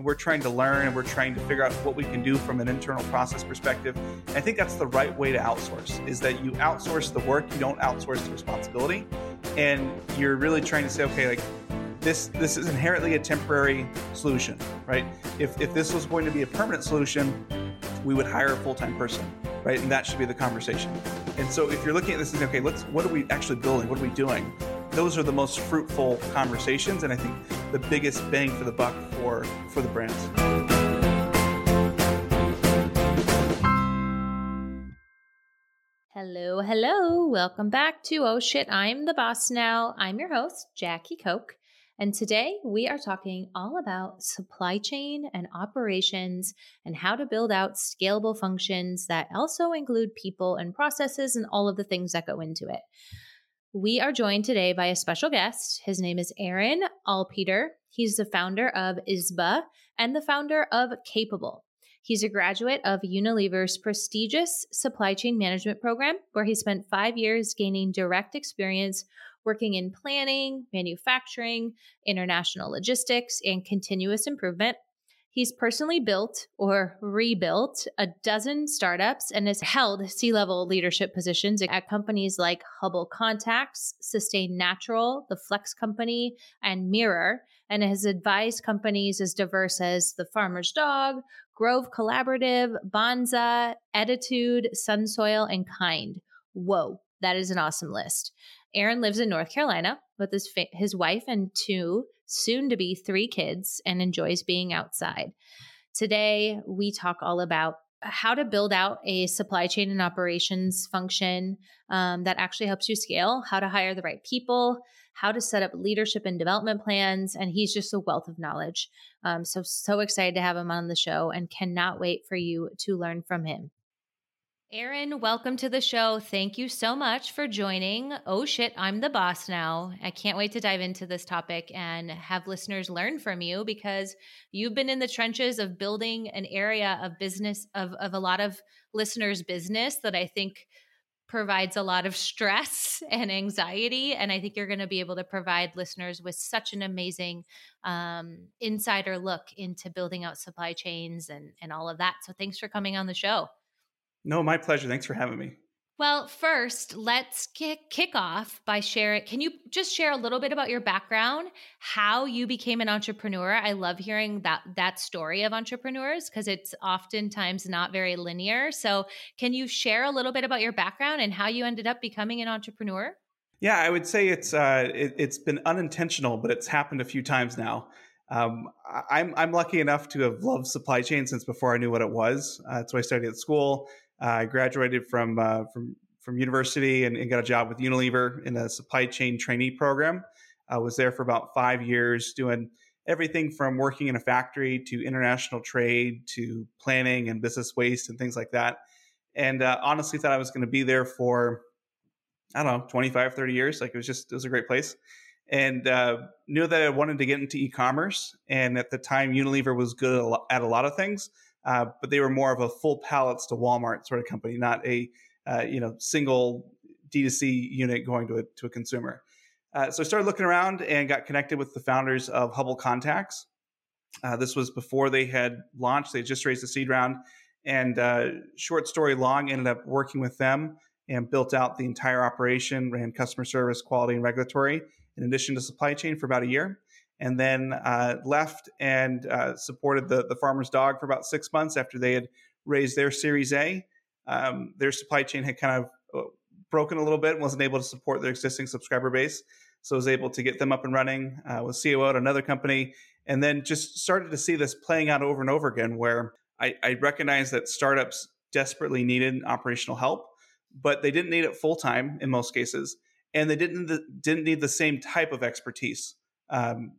and we're trying to learn and we're trying to figure out what we can do from an internal process perspective. I think that's the right way to outsource is that you outsource the work, you don't outsource the responsibility. And you're really trying to say, okay, like this this is inherently a temporary solution, right? If if this was going to be a permanent solution, we would hire a full-time person, right? And that should be the conversation. And so if you're looking at this and okay, let's what are we actually building? What are we doing? Those are the most fruitful conversations and I think the biggest bang for the buck for for the brands. Hello, hello. Welcome back to Oh Shit, I'm the Boss Now. I'm your host, Jackie Koch. And today we are talking all about supply chain and operations and how to build out scalable functions that also include people and processes and all of the things that go into it. We are joined today by a special guest. His name is Aaron Alpeter. He's the founder of Izba and the founder of Capabl. He's a graduate of Unilever's prestigious supply chain management program, where he spent five years gaining direct experience working in planning, manufacturing, international logistics, and continuous improvement. He's personally built or rebuilt a dozen startups and has held C level leadership positions at companies like Hubble Contacts, Sustain Natural, The Flex Company, and Mirror, and has advised companies as diverse as The Farmer's Dog, Grove Collaborative, Banza, Ettitude, Sunsoil, and Kind. Whoa, that is an awesome list. Aaron lives in North Carolina with his fa- his wife and two soon to be three kids and enjoys being outside. Today we talk all about how to build out a supply chain and operations function um, that actually helps you scale, how to hire the right people, how to set up leadership and development plans. And he's just a wealth of knowledge. Um, so, so excited to have him on the show and cannot wait for you to learn from him. Aaron, welcome to the show. Thank you so much for joining. Oh shit, I'm the boss now. I can't wait to dive into this topic and have listeners learn from you because you've been in the trenches of building an area of business of, of a lot of listeners' business that I think provides a lot of stress and anxiety. And I think you're going to be able to provide listeners with such an amazing um, insider look into building out supply chains and, and all of that. So thanks for coming on the show. No, my pleasure. Thanks for having me. Well, first, let's kick, kick off by sharing. Can you just share a little bit about your background, how you became an entrepreneur? I love hearing that that story of entrepreneurs because it's oftentimes not very linear. So, can you share a little bit about your background and how you ended up becoming an entrepreneur? Yeah, I would say it's uh, it, has been unintentional, but it's happened a few times now. Um, I'm I'm lucky enough to have loved supply chain since before I knew what it was. Uh, that's why I studied at school. I graduated from uh, from from university and, and, got a job with Unilever in a supply chain trainee program. I was there for about five years doing everything from working in a factory to international trade to planning and business waste and things like that. And uh, honestly thought I was going to be there for, I don't know, 25, 30 years. Like it was just, it was a great place. And uh, knew that I wanted to get into e-commerce. And at the time, Unilever was good at a lot of things uh, but they were more of a full pallets to Walmart sort of company, not a uh, you know single D2C unit going to a, to a consumer. Uh, so I started looking around and got connected with the founders of Hubble Contacts. Uh, this was before they had launched; they just raised a seed round. And uh, short story long, ended up working with them and built out the entire operation, ran customer service, quality, and regulatory, in addition to supply chain for about a year and then uh, left and uh, supported the, the farmer's dog for about six months after they had raised their Series A. Um, their supply chain had kind of uh, broken a little bit and wasn't able to support their existing subscriber base. So I was able to get them up and running, uh, was COO at another company, and then just started to see this playing out over and over again where I, I recognized that startups desperately needed operational help, but they didn't need it full time in most cases. And they didn't, didn't need the same type of expertise. Um,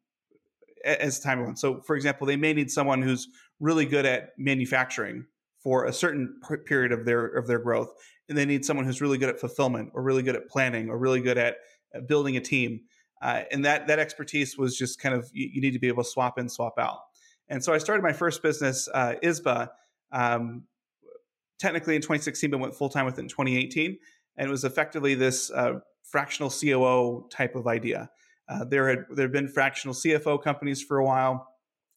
as time went. So, for example, they may need someone who's really good at manufacturing for a certain period of their of their growth, and they need someone who's really good at fulfillment, or really good at planning, or really good at building a team. Uh, and that that expertise was just kind of you, you, need to be able to swap in, swap out. And so I started my first business, uh, Izba, um, technically in 2016, but went full time with it in 2018, and it was effectively this uh, fractional COO type of idea. Uh, there had there had been fractional CFO companies for a while,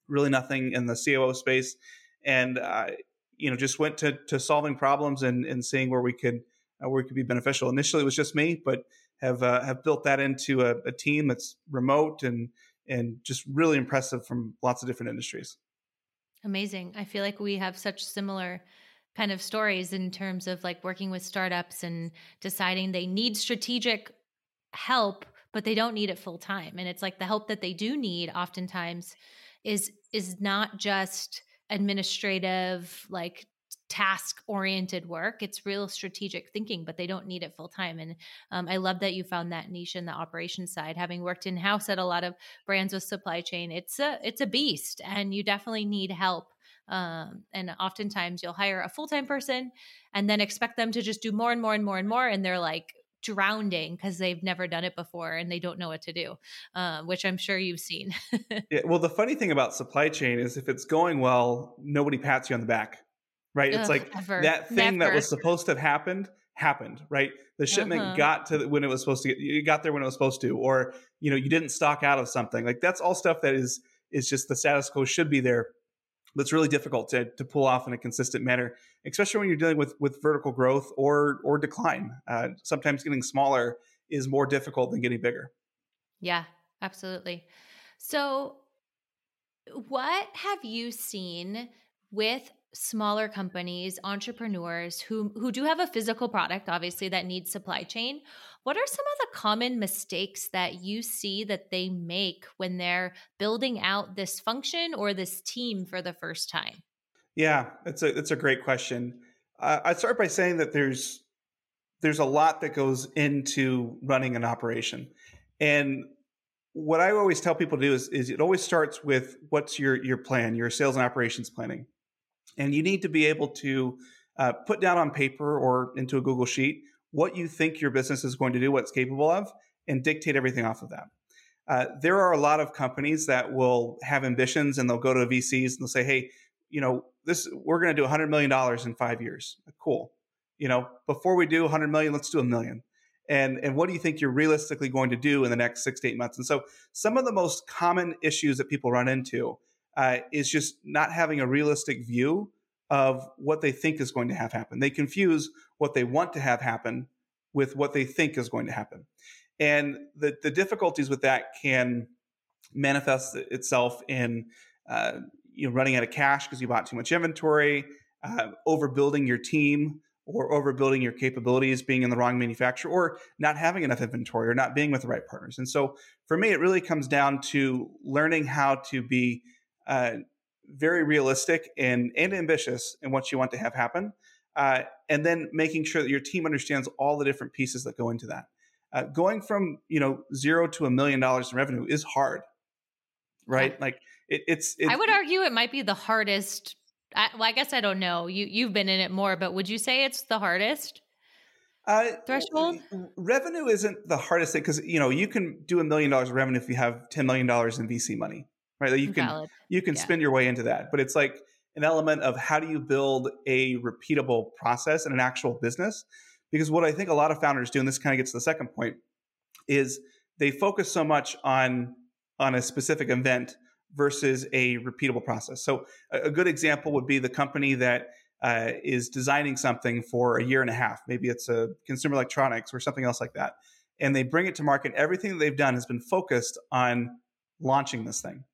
really nothing in the COO space, and uh, you know just went to to solving problems and and seeing where we could uh, where it could be beneficial. Initially, it was just me, but have uh, have built that into a, a team that's remote and and just really impressive from lots of different industries. Amazing. I feel like we have such similar kind of stories in terms of like working with startups and deciding they need strategic help but they don't need it full time and it's like the help that they do need oftentimes is is not just administrative like task oriented work it's real strategic thinking but they don't need it full time and um, i love that you found that niche in the operations side having worked in house at a lot of brands with supply chain it's a it's a beast and you definitely need help um, and oftentimes you'll hire a full-time person and then expect them to just do more and more and more and more and they're like drowning because they've never done it before and they don't know what to do, uh, which I'm sure you've seen. yeah, well, the funny thing about supply chain is if it's going well, nobody pats you on the back, right? Ugh, it's like ever. that thing never. that was supposed to have happened happened, right? The shipment uh-huh. got to when it was supposed to get, you got there when it was supposed to, or you know, you didn't stock out of something. Like that's all stuff that is is just the status quo should be there that's really difficult to, to pull off in a consistent manner, especially when you're dealing with with vertical growth or or decline. Uh, sometimes getting smaller is more difficult than getting bigger. Yeah, absolutely. So, what have you seen with smaller companies, entrepreneurs who who do have a physical product obviously that needs supply chain? What are some of the common mistakes that you see that they make when they're building out this function or this team for the first time? Yeah, it's a it's a great question. Uh, I'd start by saying that there's there's a lot that goes into running an operation, and what I always tell people to do is, is it always starts with what's your your plan, your sales and operations planning, and you need to be able to uh, put down on paper or into a Google sheet what you think your business is going to do, what it's capable of, and dictate everything off of that. Uh, there are a lot of companies that will have ambitions and they'll go to VCs and they'll say, "Hey, you know, this we're going to do 100 million dollars in five years." Cool. You know, before we do 100 million, let's do a million. And and what do you think you're realistically going to do in the next six to eight months? And so, some of the most common issues that people run into uh, is just not having a realistic view of what they think is going to have happen. They confuse what they want to have happen with what they think is going to happen. And the, the difficulties with that can manifest itself in uh, you know, running out of cash because you bought too much inventory, uh, overbuilding your team or overbuilding your capabilities, being in the wrong manufacturer, or not having enough inventory or not being with the right partners. And so for me, it really comes down to learning how to be uh, very realistic and, and ambitious in what you want to have happen. Uh, and then making sure that your team understands all the different pieces that go into that. Uh, going from you know zero to a million dollars in revenue is hard, right? Like it, it's, it's. I would argue it might be the hardest. I, well, I guess I don't know. You you've been in it more, but would you say it's the hardest? Uh, threshold revenue isn't the hardest thing because you know you can do a million dollars of revenue if you have ten million dollars in VC money right? Like you can Valid. you can yeah. spin your way into that, but it's like an element of how do you build a repeatable process and an actual business? Because what I think a lot of founders do, and this kind of gets to the second point, is they focus so much on on a specific event versus a repeatable process. So a, a good example would be the company that uh, is designing something for a year and a half. Maybe it's a consumer electronics or something else like that. And they bring it to market. Everything that they've done has been focused on launching this thing.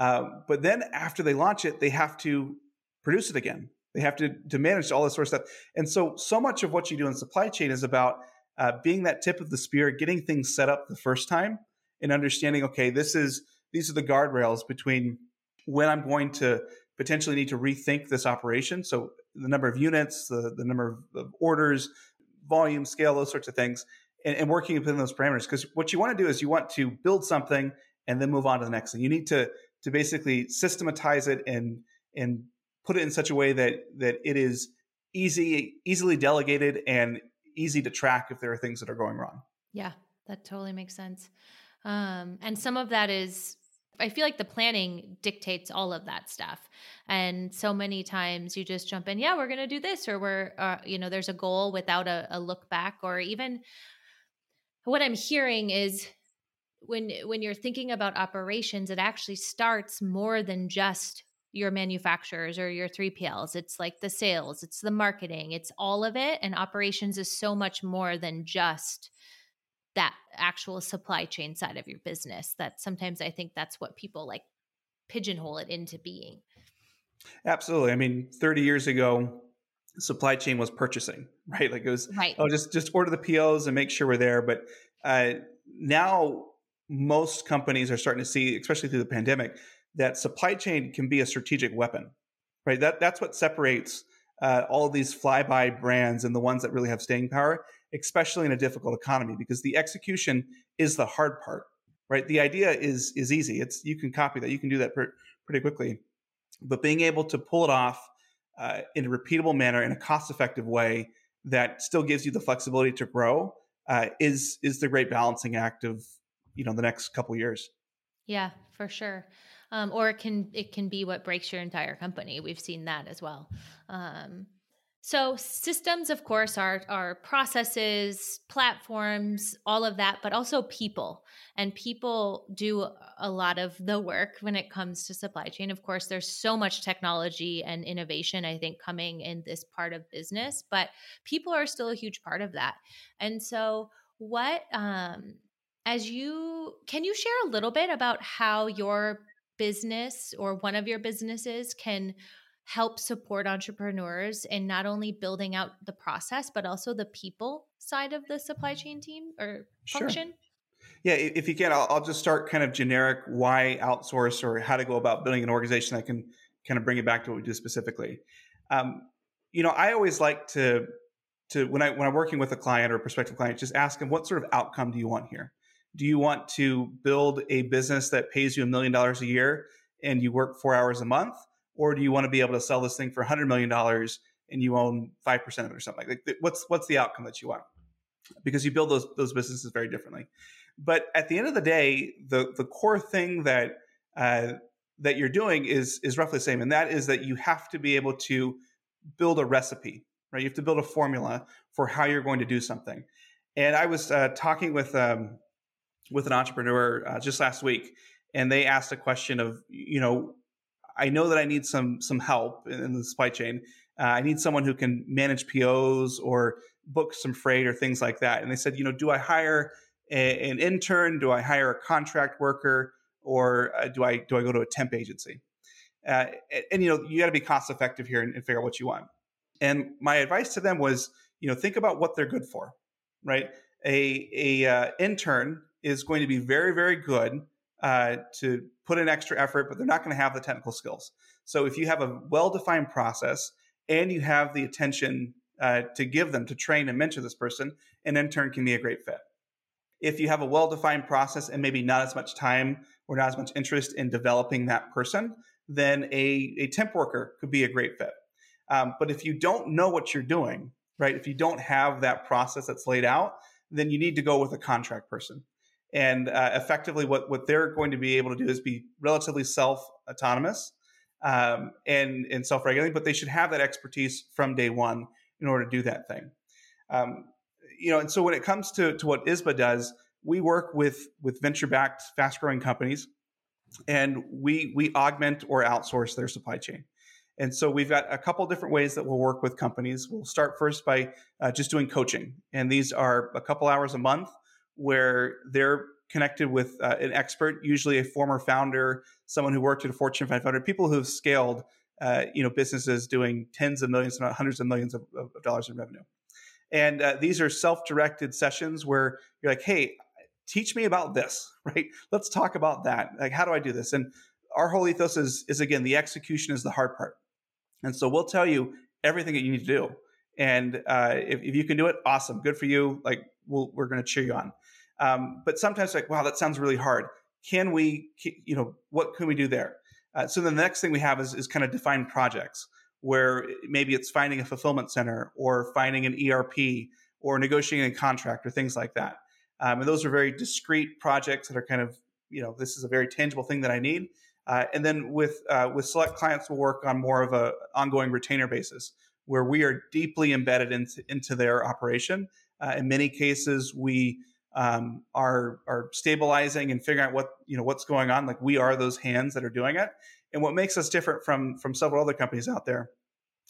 Uh, but then after they launch it, they have to produce it again. They have to, to manage all this sort of stuff. And so, so much of what you do in supply chain is about uh, being that tip of the spear, getting things set up the first time, and understanding, okay, this is these are the guardrails between when I'm going to potentially need to rethink this operation. So the number of units, the, the number of orders, volume, scale, those sorts of things, and, and working within those parameters. Because what you want to do is you want to build something and then move on to the next thing. You need to to basically systematize it and and put it in such a way that that it is easy easily delegated and easy to track if there are things that are going wrong. Yeah that totally makes sense. Um, and some of that is i feel like the planning dictates all of that stuff. And so many times you just jump in yeah we're going to do this or we're uh, you know there's a goal without a, a look back or even what i'm hearing is when when you're thinking about operations, it actually starts more than just your manufacturers or your 3PLs. It's like the sales, it's the marketing, it's all of it. And operations is so much more than just that actual supply chain side of your business. That sometimes I think that's what people like pigeonhole it into being. Absolutely. I mean, 30 years ago, supply chain was purchasing, right? Like it was, right. oh, just just order the POs and make sure we're there. But uh, now most companies are starting to see, especially through the pandemic, that supply chain can be a strategic weapon, right? That that's what separates uh, all these flyby brands and the ones that really have staying power, especially in a difficult economy, because the execution is the hard part, right? The idea is is easy. It's you can copy that, you can do that per, pretty quickly, but being able to pull it off uh, in a repeatable manner in a cost effective way that still gives you the flexibility to grow uh, is is the great balancing act of you know the next couple years. Yeah, for sure. Um, or it can it can be what breaks your entire company. We've seen that as well. Um, so systems, of course, are are processes, platforms, all of that, but also people. And people do a lot of the work when it comes to supply chain. Of course, there's so much technology and innovation, I think, coming in this part of business, but people are still a huge part of that. And so, what um, as you can you share a little bit about how your business or one of your businesses can help support entrepreneurs in not only building out the process but also the people side of the supply chain team or function? Sure. yeah if you can I'll, I'll, just start kind of generic why outsource or how to go about building an organization that can kind of bring it back to what we do specifically. Um, you know i always like to to when i when i'm working with a client or a prospective client just ask them what sort of outcome do you want here do you want to build a business that pays you a million dollars a year and you work four hours a month or do you want to be able to sell this thing for $100 million and you own 5% of it or something like that? What's, what's the outcome that you want? Because you build those, those businesses very differently. But at the end of the day, the, the core thing that, uh, that you're doing is, is roughly the same. And that is that you have to be able to build a recipe, right? You have to build a formula for how you're going to do something. And I was uh, talking with, um, with an entrepreneur uh, just last week, and they asked a question of, you know, I know that I need some some help in the supply chain. Uh, I need someone who can manage POs or book some freight or things like that. And they said, you know, do I hire a, an intern? Do I hire a contract worker? Or uh, do I do I go to a temp agency? Uh, and, and, you know, you got to be cost effective here and, and, figure out what you want. And my advice to them was, you know, think about what they're good for, right? A a uh, intern is going to be very very good uh, to put in extra effort, but they're not going to have the technical skills. So if you have a well defined process and you have the attention uh, to give them to train and mentor this person, an intern can be a great fit. If you have a well defined process and maybe not as much time or not as much interest in developing that person, then a, a temp worker could be a great fit. Um, but if you don't know what you're doing, right, if you don't have that process that's laid out, then you need to go with a contract person and uh, effectively what, what they're going to be able to do is be relatively self autonomous um, and, and self regulating, but they should have that expertise from day one in order to do that thing. Um, you know, and so when it comes to, to what Izba does, we work with with venture backed, fast growing companies, and we we augment or outsource their supply chain. And so we've got a couple different ways that we'll work with companies. We'll start first by uh, just doing coaching, and these are a couple hours a month where they're connected with uh, an expert, usually a former founder, someone who worked at a Fortune 500, people who have scaled, uh, you know, businesses doing tens of millions, not hundreds of millions of, of dollars in revenue. And uh, these are self-directed sessions where you're like, "Hey, teach me about this, right? Let's talk about that. Like, how do I do this?" And our whole ethos is, is again, the execution is the hard part. And so we'll tell you everything that you need to do. And uh, if, if you can do it, awesome, good for you. Like, we'll, we're going to cheer you on. Um, but sometimes like, wow, that sounds really hard. Can we, you know, what can we do there? Uh, so the next thing we have is, is kind of define projects where maybe it's finding a fulfillment center or finding an ERP or negotiating a contract or things like that. Um, and those are very discrete projects that are kind of, you know, this is a very tangible thing that I need. Uh, and then with uh, with select clients, we'll work on more of a ongoing retainer basis where we are deeply embedded into into their operation. Uh, in many cases, we um, are are stabilizing and figuring out what you know what's going on. Like we are those hands that are doing it. And what makes us different from from several other companies out there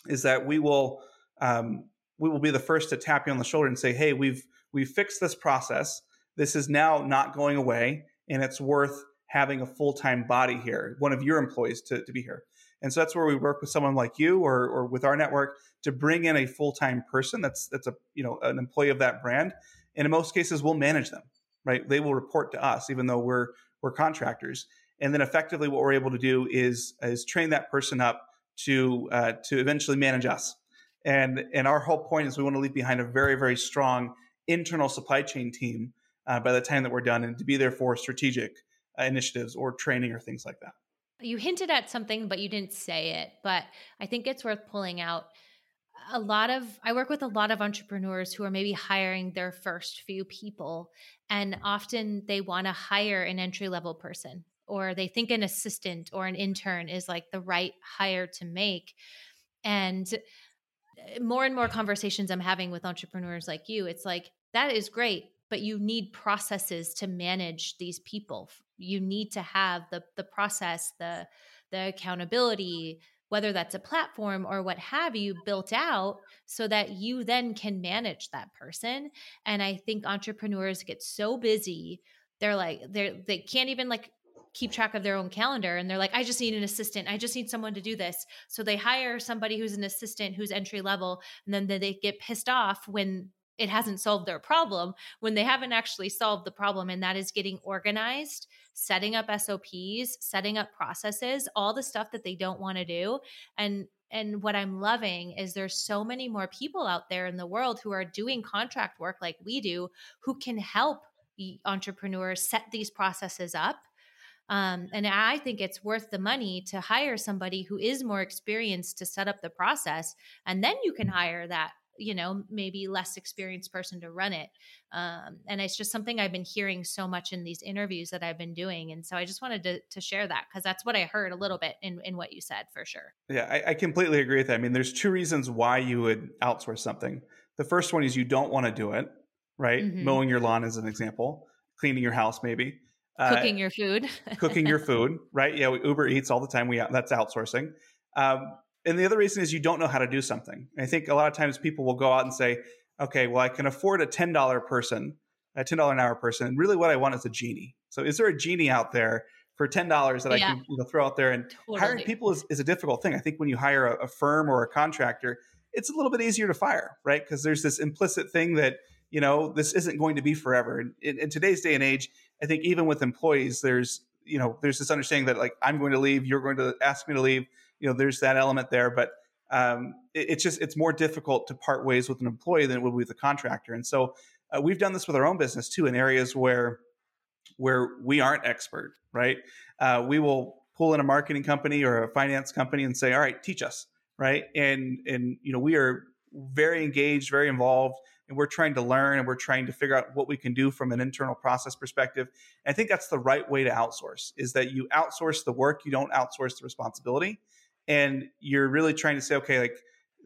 is that we will um, we will be the first to tap you on the shoulder and say, "Hey, we've we've fixed this process. This is now not going away, and it's worth having a full time body here, one of your employees to, to be here." And so that's where we work with someone like you or, or with our network to bring in a full time person that's that's a you know an employee of that brand. And in most cases, we'll manage them. Right? They will report to us, even though we're we're contractors. And then effectively, what we're able to do is is train that person up to uh, to eventually manage us. And and our whole point is we want to leave behind a very very strong internal supply chain team uh, by the time that we're done, and to be there for strategic uh, initiatives or training or things like that. You hinted at something, but you didn't say it. But I think it's worth pulling out. A lot of, I work with a lot of entrepreneurs who are maybe hiring their first few people, and often they want to hire an entry level person, or they think an assistant or an intern is like the right hire to make. And eh, more and more conversations I'm having with entrepreneurs like you, it's like, that is great but you need processes to manage these people you need to have the the process the the accountability whether that's a platform or what have you built out so that you then can manage that person. And i think entrepreneurs get so busy they're like they're they can't even like keep track of their own calendar and they're like i just need an assistant. I just need someone to do this. So they hire somebody who's an assistant who's entry level and then they get pissed off when it hasn't solved their problem when they haven't actually solved the problem and that is getting organized setting up sops setting up processes all the stuff that they don't want to do and and what i'm loving is there's so many more people out there in the world who are doing contract work like we do who can help entrepreneurs set these processes up um, and I think it's worth the money to hire somebody who is more experienced to set up the process. And then you can hire that you know maybe less experienced person to run it. Um, and it's just something i've been hearing so much in these interviews that i've been doing and so i just wanted to, to share that because that's what i heard a little bit in, in what you said for sure. Yeah I, I completely agree with that. I mean there's two reasons why you would outsource something. The first one is you don't want to do it right? Mm-hmm. mowing your lawn is an example cleaning your house maybe. Uh, cooking your food. cooking your food right? Yeah we uber eats all the time we that's outsourcing. Um, and the other reason is you don't know how to do something. I think a lot of times people will go out and say, okay, well, I can afford a $10 person, a $10 an hour person. And really what I want is a genie. So is there a genie out there for $10 that yeah. I can you know, throw out there? And totally. hiring people is, is a difficult thing. I think when you hire a, a firm or a contractor, it's a little bit easier to fire, right? Because there's this implicit thing that, you know, this isn't going to be forever. And in, in today's day and age, I think even with employees, there's, you know, there's this understanding that like, I'm going to leave, you're going to ask me to leave you know there's that element there but um, it, it's just it's more difficult to part ways with an employee than it would be with a contractor. And so uh, we've done this with our own business too in areas where where we aren't expert right? Uh, we will pull in a marketing company or a finance company and say all right teach us right? And and you know we are very engaged very involved and we're trying to learn and we're trying to figure out what we can do from an internal process perspective. And I think that's the right way to outsource is that you outsource the work, you don't outsource the responsibility and you're really trying to say okay like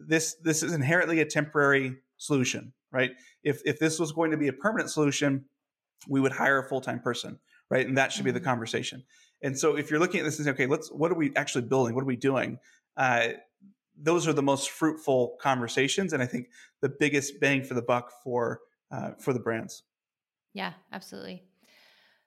this this is inherently a temporary solution right? If if this was going to be a permanent solution we would hire a full-time person right? And that should be the mm-hmm. conversation. And so if you're looking at this and say okay let's what are we actually building? What are we doing? Uh, those are the most fruitful conversations and i think the biggest bang for the buck for uh, for the brands. Yeah absolutely.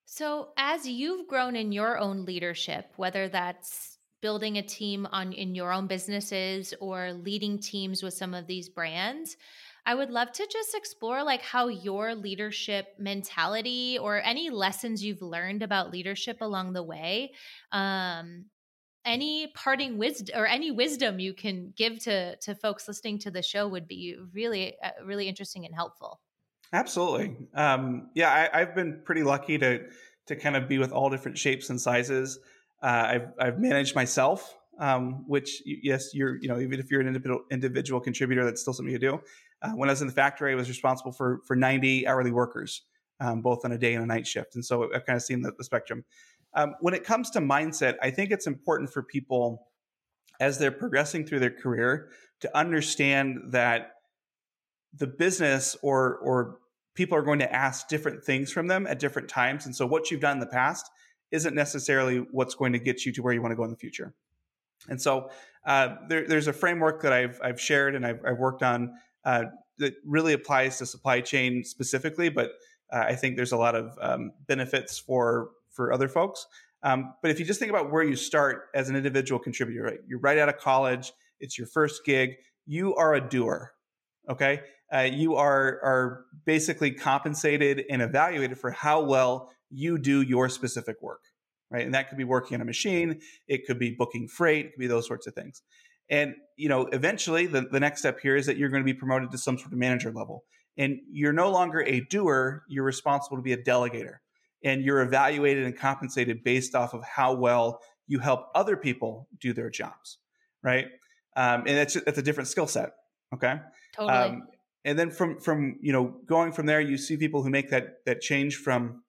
So as you've grown in your own leadership whether that's building a team on in your own businesses or leading teams with some of these brands. I would love to just explore like how your leadership mentality or any lessons you've learned about leadership along the way um, any parting wisdom or any wisdom you can give to to folks listening to the show would be really uh, really interesting and helpful. Absolutely. Um, yeah I, i've been pretty lucky to to kind of be with all different shapes and sizes I've, I've managed myself, um, which yes, you're you know even if you're an individual individual contributor, that's still something you do. Uh, when I was in the factory, I was responsible for for 90 hourly workers, um, both on a day and a night shift, and so I've kind of seen the, the spectrum. Um, when it comes to mindset, I think it's important for people as they're progressing through their career to understand that the business or or people are going to ask different things from them at different times. And so what you've done in the past isn't necessarily what's going to get you to where you want to go in the future. And so uh, there, there's a framework that I've, I've shared and I've, I've worked on uh, that really applies to supply chain specifically, but uh, I think there's a lot of um, benefits for for other folks. Um, but if you just think about where you start as an individual contributor, right? You're right out of college. It's your first gig. You are a doer. Okay. Uh, you are are basically compensated and evaluated for how well you do your specific work, right? And that could be working on a machine. It could be booking freight. It could be those sorts of things. And you know, eventually, the, the next step here is that you're going to be promoted to some sort of manager level, and you're no longer a doer. You're responsible to be a delegator and you're evaluated and compensated based off of how well you help other people do their jobs, right? Um, and that's that's a different skill set. Okay. Totally. Um, and then from from you know going from there, you see people who make that that change from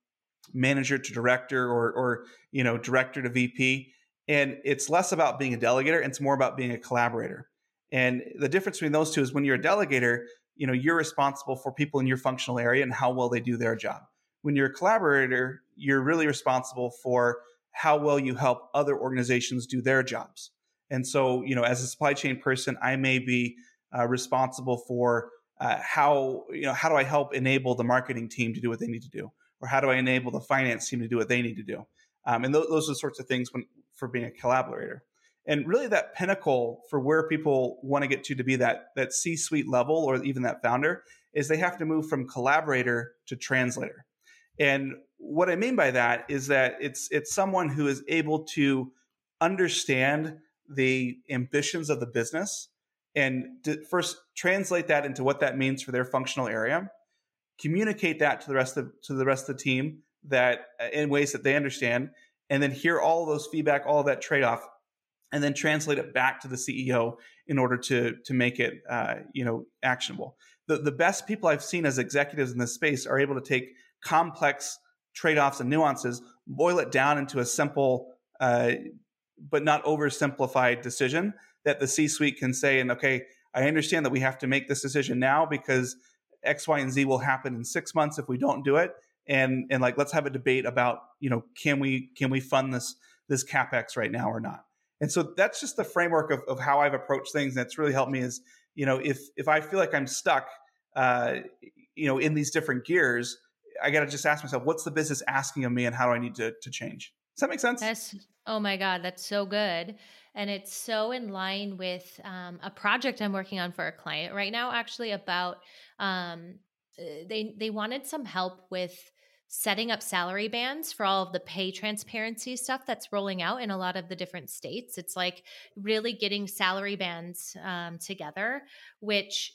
manager to director or or you know director to VP, and it's less about being a delegator, and it's more about being a collaborator. And the difference between those two is when you're a delegator, you know you're responsible for people in your functional area and how well they do their job when you're a collaborator, you're really responsible for how well you help other organizations do their jobs. And so, you know, as a supply chain person, I may be uh, responsible for uh, how, you know, how do I help enable the marketing team to do what they need to do? Or how do I enable the finance team to do what they need to do? Um, and th- those are the sorts of things when, for being a collaborator. And really, that pinnacle for where people want to get to to be that that C-suite level or even that founder is they have to move from collaborator to translator. And what I mean by that is that it's it's someone who is able to understand the ambitions of the business and first translate that into what that means for their functional area, communicate that to the rest of to the rest of the team that uh, in ways that they understand, and then hear all those feedback, all that trade off, and then translate it back to the CEO in order to to make it uh, you know actionable. The the best people I've seen as executives in this space are able to take complex trade-offs and nuances, boil it down into a simple uh, but not oversimplified decision that the C-suite can say, and okay, I understand that we have to make this decision now because X, Y, and Z will happen in six months if we don't do it. And and like let's have a debate about, you know, can we can we fund this this CapEx right now or not? And so that's just the framework of, of how I've approached things. And it's really helped me is, you know, if if I feel like I'm stuck uh, you know, in these different gears, I got to just ask myself, what's the business asking of me and how do I need to, to change? Does that make sense? That's, oh my God, that's so good. And it's so in line with um, a project I'm working on for a client right now, actually, about um, uh, they, they wanted some help with setting up salary bands for all of the pay transparency stuff that's rolling out in a lot of the different states. It's like really getting salary bands um, together, which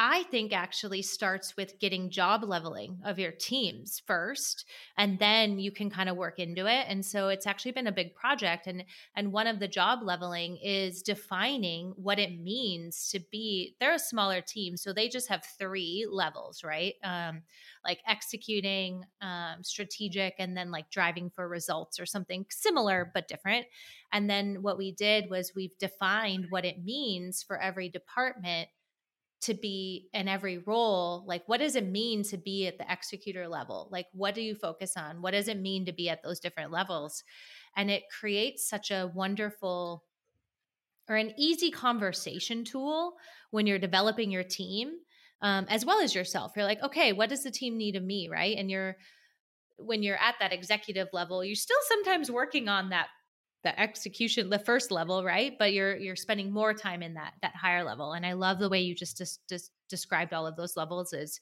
I think actually starts with getting job leveling of your teams first and then you can kind of work into it and so it's actually been a big project and and one of the job leveling is defining what it means to be they're a smaller team so they just have three levels right? Um, like executing um, strategic and then like driving for results or something similar but different and then what we did was we've defined what it means for every department to be in every role like what does it mean to be at the executor level? Like what do you focus on? What does it mean to be at those different levels? And it creates such a wonderful or an easy conversation tool when you're developing your team um, as well as yourself. You're like okay what does the team need of me? Right? And you're when you're at that executive level you're still sometimes working on that the execution the first level right? But you're you're spending more time in that that higher level. And i love the way you just just, just described all of those levels is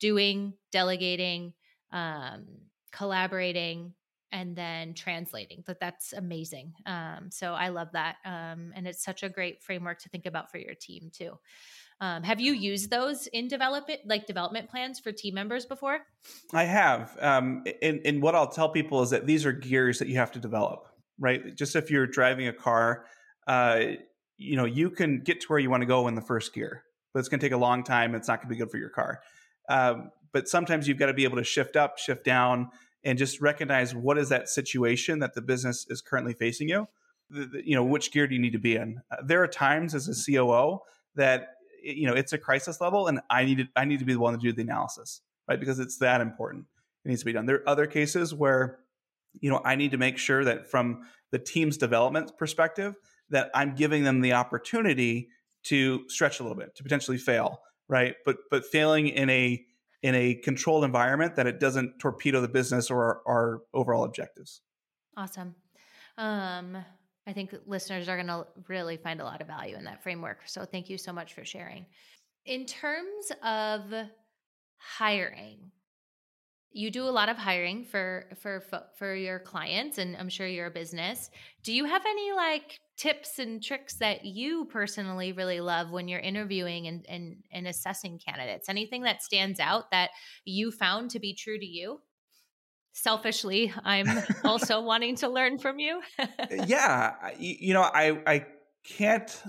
doing delegating um, collaborating and then translating. That that's amazing. Um, so i love that um, and it's such a great framework to think about for your team too. Um, have you used those in development like development plans for team members before? I have. Um, and, and what i'll tell people is that these are gears that you have to develop right? Just if you're driving a car, uh, you know, you can get to where you want to go in the first gear, but it's going to take a long time. It's not going to be good for your car. Um, but sometimes you've got to be able to shift up, shift down, and just recognize what is that situation that the business is currently facing you. The, the, you know, which gear do you need to be in? Uh, there are times as a COO that you know it's a crisis level, and I need to, I need to be the one to do the analysis. right? Because it's that important. It needs to be done. There are other cases where, you know, I need to make sure that from the team's development perspective, that I'm giving them the opportunity to stretch a little bit, to potentially fail, right? But but failing in a in a controlled environment that it doesn't torpedo the business or our, our overall objectives. Awesome. Um, I think listeners are going to really find a lot of value in that framework. So thank you so much for sharing. In terms of hiring, you do a lot of hiring for for for your clients and I'm sure you're a business. Do you have any like tips and tricks that you personally really love when you're interviewing and and, and assessing candidates? Anything that stands out that you found to be true to you? selfishly i'm also wanting to learn from you yeah you know i i can't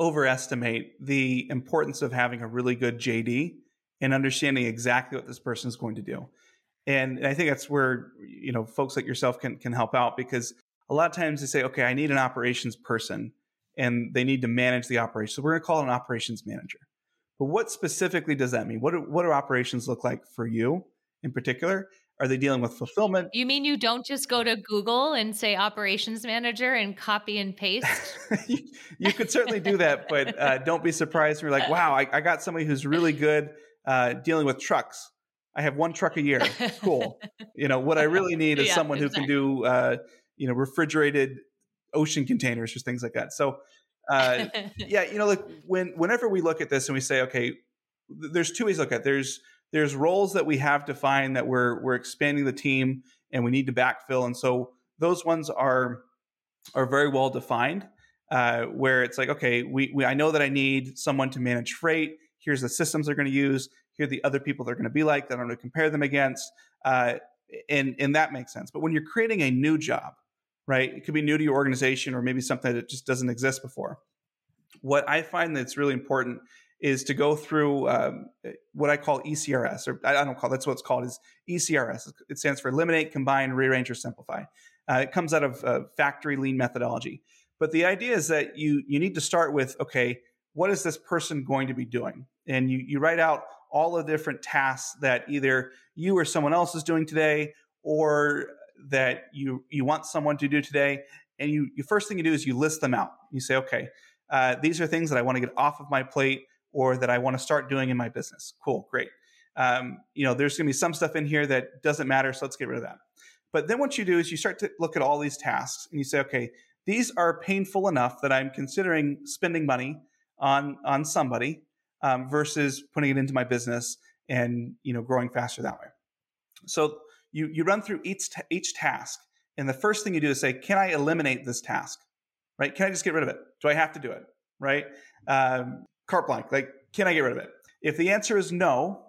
overestimate the importance of having a really good jd and understanding exactly what this person is going to do and i think that's where you know folks like yourself can can help out because a lot of times they say okay i need an operations person and they need to manage the operation so we're going to call it an operations manager but what specifically does that mean what do, what do operations look like for you in particular are they dealing with fulfillment? You mean you don't just go to Google and say operations manager and copy and paste? you, you, could certainly do that, but uh, don't be surprised. If you're like, wow, I, I got somebody who's really good uh, dealing with trucks. I have one truck a year. Cool. you know, what I really need is yeah, someone exactly. who can do, uh, you know, refrigerated ocean containers or things like that. So, uh, yeah, you know, like when whenever we look at this and we say, okay, there's two ways to look at. It. There's there's roles that we have defined that we're we're expanding the team and we need to backfill, and so those ones are are very well defined. Uh, where it's like, okay, we, we I know that I need someone to manage freight. Here's the systems they're going to use. Here are the other people they're going to be like that I'm going to compare them against. Uh, and and that makes sense. But when you're creating a new job, right? It could be new to your organization or maybe something that just doesn't exist before. What I find that's really important is to go through um, what I call ECRS, or I don't call that's what it's called is ECRS. It stands for Eliminate, Combine, Rearrange, or Simplify. Uh, it comes out of uh, factory lean methodology. But the idea is that you you need to start with okay, what is this person going to be doing? And you you write out all the different tasks that either you or someone else is doing today, or that you you want someone to do today. And you, you first thing you do is you list them out. You say, okay, uh, these are things that I want to get off of my plate or that I want to start doing in my business. Cool, great. Um, you know, there's going to be some stuff in here that doesn't matter, so let's get rid of that. But then what you do is you start to look at all these tasks and you say, okay, these are painful enough that I'm considering spending money on on somebody um, versus putting it into my business and you know growing faster that way. So you you run through each ta- each task, and the first thing you do is say, can I eliminate this task? Right? Can I just get rid of it? Do I have to do it? Right? Um, carte blanche. Like, can I get rid of it? If the answer is no,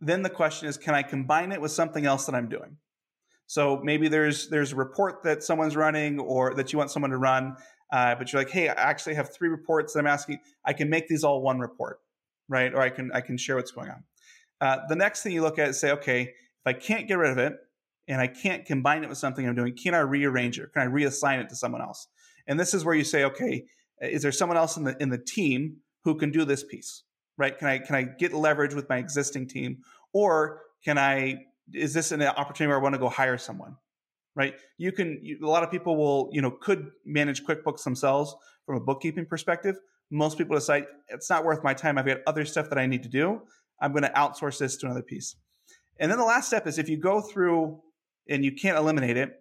then the question is, can I combine it with something else that I'm doing? So maybe there's there's a report that someone's running or that you want someone to run, uh, but you're like, hey, I actually have three reports that I'm asking. I can make these all one report, right? Or I can I can share what's going on. Uh, the next thing you look at is say, okay, if I can't get rid of it and I can't combine it with something I'm doing, can I rearrange it? Can I reassign it to someone else? And this is where you say, okay, is there someone else in the in the team who can do this piece, right? Can I can I get leverage with my existing team, or can I? Is this an opportunity where I want to go hire someone, right? You can. You, a lot of people will, you know, could manage QuickBooks themselves from a bookkeeping perspective. Most people decide it's not worth my time. I've got other stuff that I need to do. I'm going to outsource this to another piece. And then the last step is if you go through and you can't eliminate it,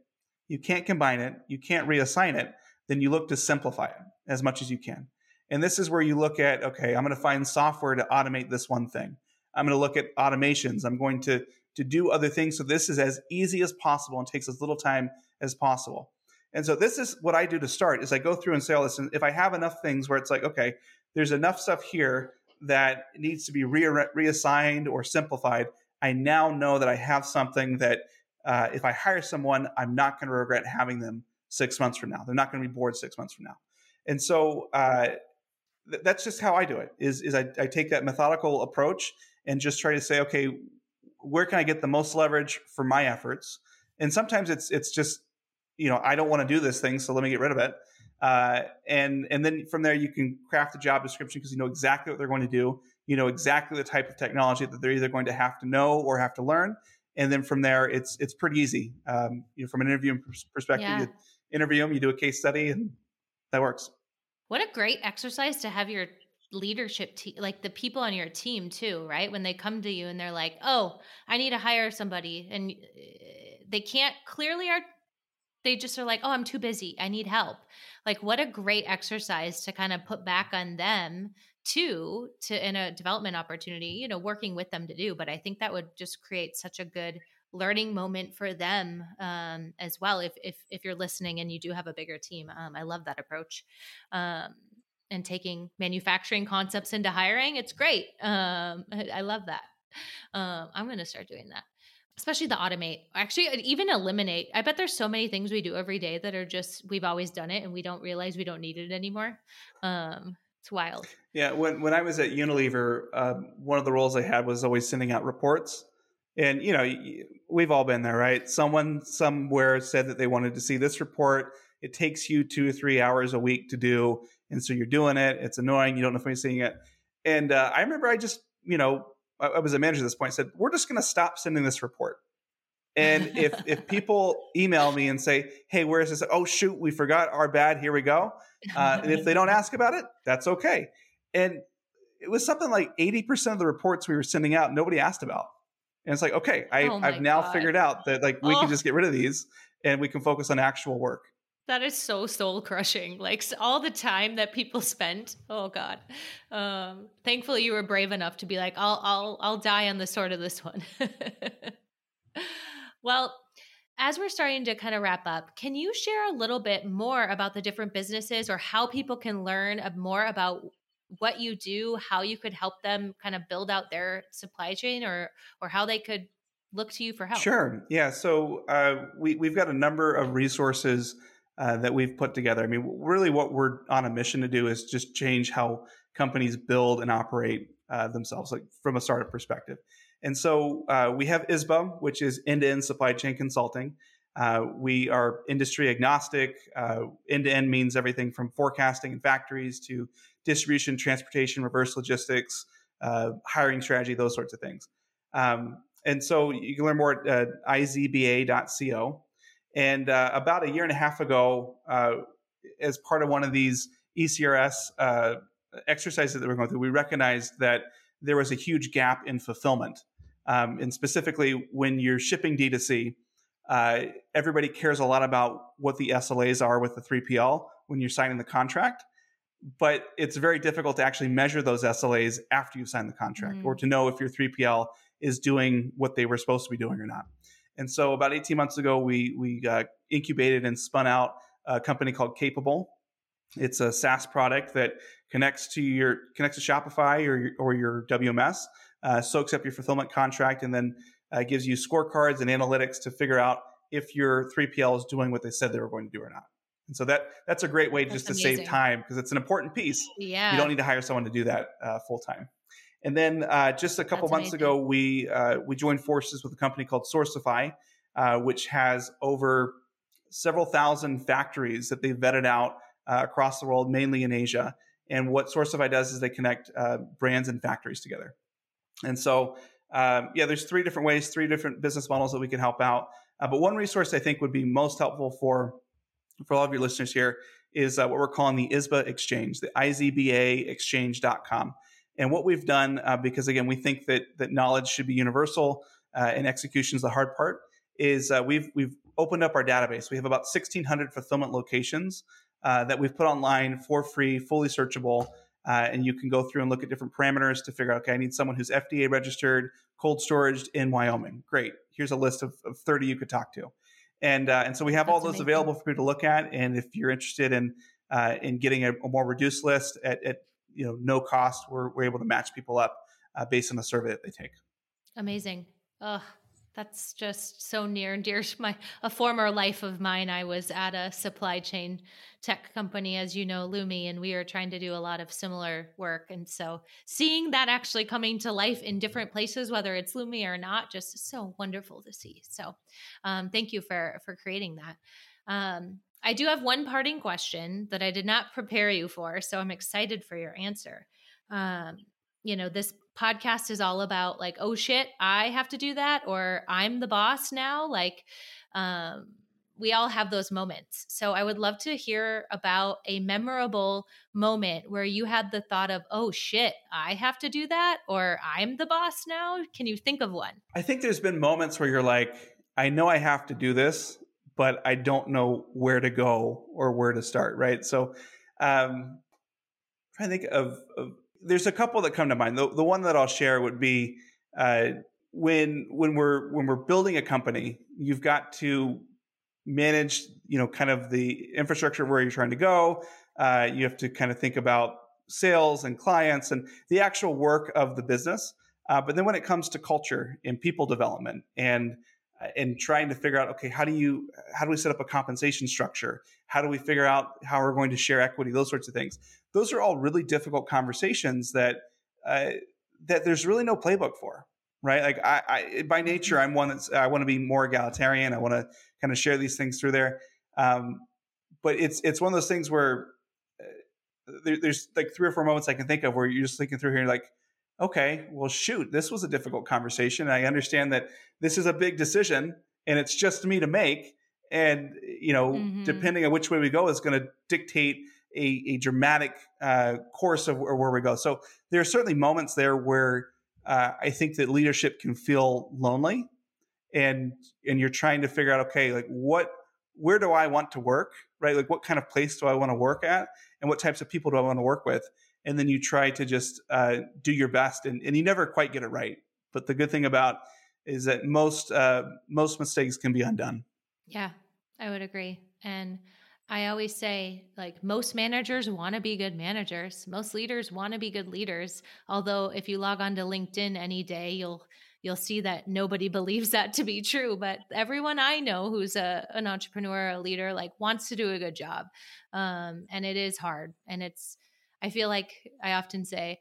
you can't combine it, you can't reassign it, then you look to simplify it as much as you can. And this is where you look at, okay, I'm going to find software to automate this one thing. I'm going to look at automations. I'm going to, to do other things. So this is as easy as possible and takes as little time as possible. And so this is what I do to start is I go through and say, oh, listen, if I have enough things where it's like, okay, there's enough stuff here that needs to be re- reassigned or simplified, I now know that I have something that uh, if I hire someone, I'm not going to regret having them six months from now. They're not going to be bored six months from now. And so uh, th- that's just how I do it. Is is I, I take that methodical approach and just try to say, okay, where can I get the most leverage for my efforts? And sometimes it's it's just you know I don't want to do this thing, so let me get rid of it. Uh, and and then from there you can craft a job description because you know exactly what they're going to do. you know exactly the type of technology that they're either going to have to know or have to learn and then from there it's it's pretty easy um, you know from an interview perspective yeah. you interview them you do a case study and that works what a great exercise to have your leadership team like the people on your team too right? When they come to you and they're like oh i need to hire somebody and eh, they can't clearly are they just are like oh i'm too busy. I need help. Like what a great exercise to kind of put back on them too to in a development opportunity you know working with them to do but i think that would just create such a good learning moment for them um, as well if, if if you're listening and you do have a bigger team um, i love that approach um, and taking manufacturing concepts into hiring. It's great. Um, I, I, love that. Um, I'm going to start doing that, especially the automate. Actually, even eliminate. I bet there's so many things we do every day that are just we've always done it and we don't realize we don't need it anymore. Um, it's wild. Yeah, when when I was at Unilever, uh, one of the roles I had was always sending out reports. And you know, we've all been there, right? Someone somewhere said that they wanted to see this report. It takes you two or three hours a week to do and so you're doing it. It's annoying. You don't know if anyone's seeing it. And uh, I remember I just, you know, I, I was a manager at this point. I said, we're just going to stop sending this report. And if if people email me and say, "Hey, where is this?" Oh, shoot, we forgot. Our bad. Here we go. Uh, and if they don't ask about it, that's okay. And it was something like eighty percent of the reports we were sending out, nobody asked about. And it's like, okay, I, oh I've now God. figured out that like we oh. can just get rid of these and we can focus on actual work. That is so soul crushing. Like all the time that people spent. Oh God. Um, thankfully, you were brave enough to be like, "I'll, I'll, I'll die on the sword of this one." well, as we're starting to kind of wrap up, can you share a little bit more about the different businesses or how people can learn more about what you do, how you could help them kind of build out their supply chain, or or how they could look to you for help? Sure. Yeah. So uh, we we've got a number of resources uh, that we've put together. I mean, really, what we're on a mission to do is just change how companies build and operate uh, themselves, like from a startup perspective. And so uh, we have Izba, which is end-to-end supply chain consulting. Uh, we are industry agnostic. Uh, end-to-end means everything from forecasting and factories to distribution, transportation, reverse logistics, hiring strategy, those sorts of things. Um, and so you can learn more at izba.co. And uh, about a year and a half ago, uh, as part of one of these ECRS uh, exercises that we're going through, we recognized that there was a huge gap in fulfillment. Um, and specifically, when you're shipping D2C, uh, everybody cares a lot about what the SLAs are with the 3PL when you're signing the contract. But it's very difficult to actually measure those SLAs after you sign the contract mm-hmm. or to know if your 3PL is doing what they were supposed to be doing or not. And so about 18 months ago, we we uh, incubated and spun out a company called Capabl. It's a SaaS product that connects to your connects to Shopify or your, or your WMS, uh, soaks up your fulfillment contract, and then uh, gives you scorecards and analytics to figure out if your 3PL is doing what they said they were going to do or not. And so that that's a great way that's just to save time because it's an important piece. Yeah, you don't need to hire someone to do that uh, full time. And then uh, just a couple That's months amazing. ago, we uh, we joined forces with a company called Sourcify, uh, which has over several thousand factories that they've vetted out uh, across the world, mainly in Asia. And what Sourcify does is they connect uh, brands and factories together. And so, um, yeah, there's three different ways, three different business models that we can help out. Uh, but one resource I think would be most helpful for for all of your listeners here is what we're calling the Izba Exchange, the IZBAExchange.com. And what we've done, uh, because again, we think that that knowledge should be universal uh, and execution is the hard part, is uh, we've we've opened up our database. We have about 1,600 fulfillment locations uh, that we've put online for free, fully searchable, uh, and you can go through and look at different parameters to figure out. Okay, I need someone who's FDA registered, cold storage in Wyoming. Great. Here's a list of, of 30 you could talk to, and uh, and so we have That's all those amazing. available for people to look at. And if you're interested in in getting a, a more reduced list at, at you know no cost we're, we're able to match people up uh, based on the survey that they take. Amazing. Oh that's just so near and dear to my a former life of mine. I was at a supply chain tech company as you know lumi and we are trying to do a lot of similar work. And so seeing that actually coming to life in different places whether it's lumi or not just so wonderful to see. So um, thank you for for creating that. Um, I do have one parting question that I did not prepare you for, so I'm excited for your answer. Um, you know, this podcast is all about like, oh shit, I have to do that, or I'm the boss now. Like, um, we all have those moments. So I would love to hear about a memorable moment where you had the thought of, oh shit, I have to do that, or I'm the boss now. Can you think of one? I think there's been moments where you're like, I know I have to do this, but I don't know where to go or where to start, right? So, um, to think of, of there's a couple that come to mind. The, the one that I'll share would be uh, when when we're when we're building a company, you've got to manage, you know, kind of the infrastructure where you're trying to go. Uh, you have to kind of think about sales and clients and the actual work of the business. Uh, but then when it comes to culture and people development and and trying to figure out okay how do you how do we set up a compensation structure? How do we figure out how we're going to share equity? Those sorts of things. Those are all really difficult conversations that uh, that there's really no playbook for right? Like I, I by nature i'm one that's i want to be more egalitarian. I want to kind of share these things through there. Um, but it's it's one of those things where uh, there, there's like three or four moments i can think of where you're just thinking through here like okay well shoot this was a difficult conversation i understand that this is a big decision and it's just me to make and you know mm-hmm. depending on which way we go is going to dictate a, a dramatic uh, course of where we go. So there are certainly moments there where uh, i think that leadership can feel lonely and and you're trying to figure out okay like what where do i want to work right? Like what kind of place do i want to work at and what types of people do i want to work with and then you try to just uh, do your best and, and you never quite get it right but the good thing about is that most uh, most mistakes can be undone. Yeah, I would agree. And I always say, like, most managers want to be good managers. Most leaders want to be good leaders. Although, if you log on to LinkedIn any day, you'll you'll see that nobody believes that to be true. But everyone I know who's a an entrepreneur, a leader, like wants to do a good job, um, and it is hard. And it's, I feel like I often say,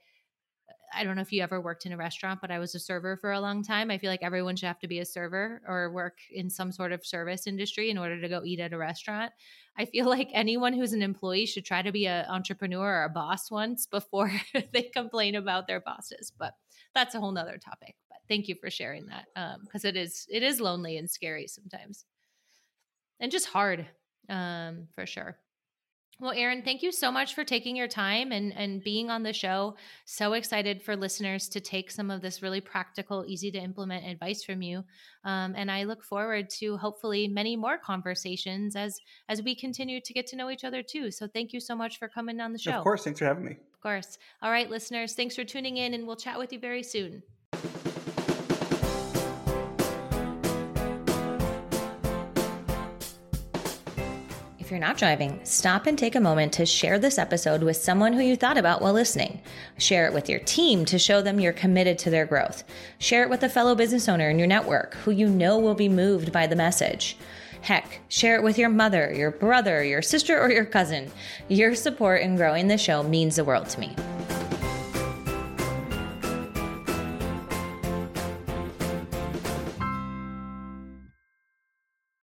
I don't know if you ever worked in a restaurant, but I was a server for a long time. I feel like everyone should have to be a server or work in some sort of service industry in order to go eat at a restaurant. I feel like anyone who's an employee should try to be an entrepreneur or a boss once before they complain about their bosses. But that's a whole nother topic. But thank you for sharing that because um, it is it is lonely and scary sometimes, and just hard um, for sure. Well, Aaron, thank you so much for taking your time and, and being on the show. So excited for listeners to take some of this really practical, easy to implement advice from you. Um, and I look forward to hopefully many more conversations as as we continue to get to know each other too. So thank you so much for coming on the show. Of course. Thanks for having me. Of course. All right, listeners, thanks for tuning in, and we'll chat with you very soon. You're not driving, stop and take a moment to share this episode with someone who you thought about while listening. Share it with your team to show them you're committed to their growth. Share it with a fellow business owner in your network who you know will be moved by the message. Heck, share it with your mother, your brother, your sister, or your cousin. Your support in growing the show means the world to me.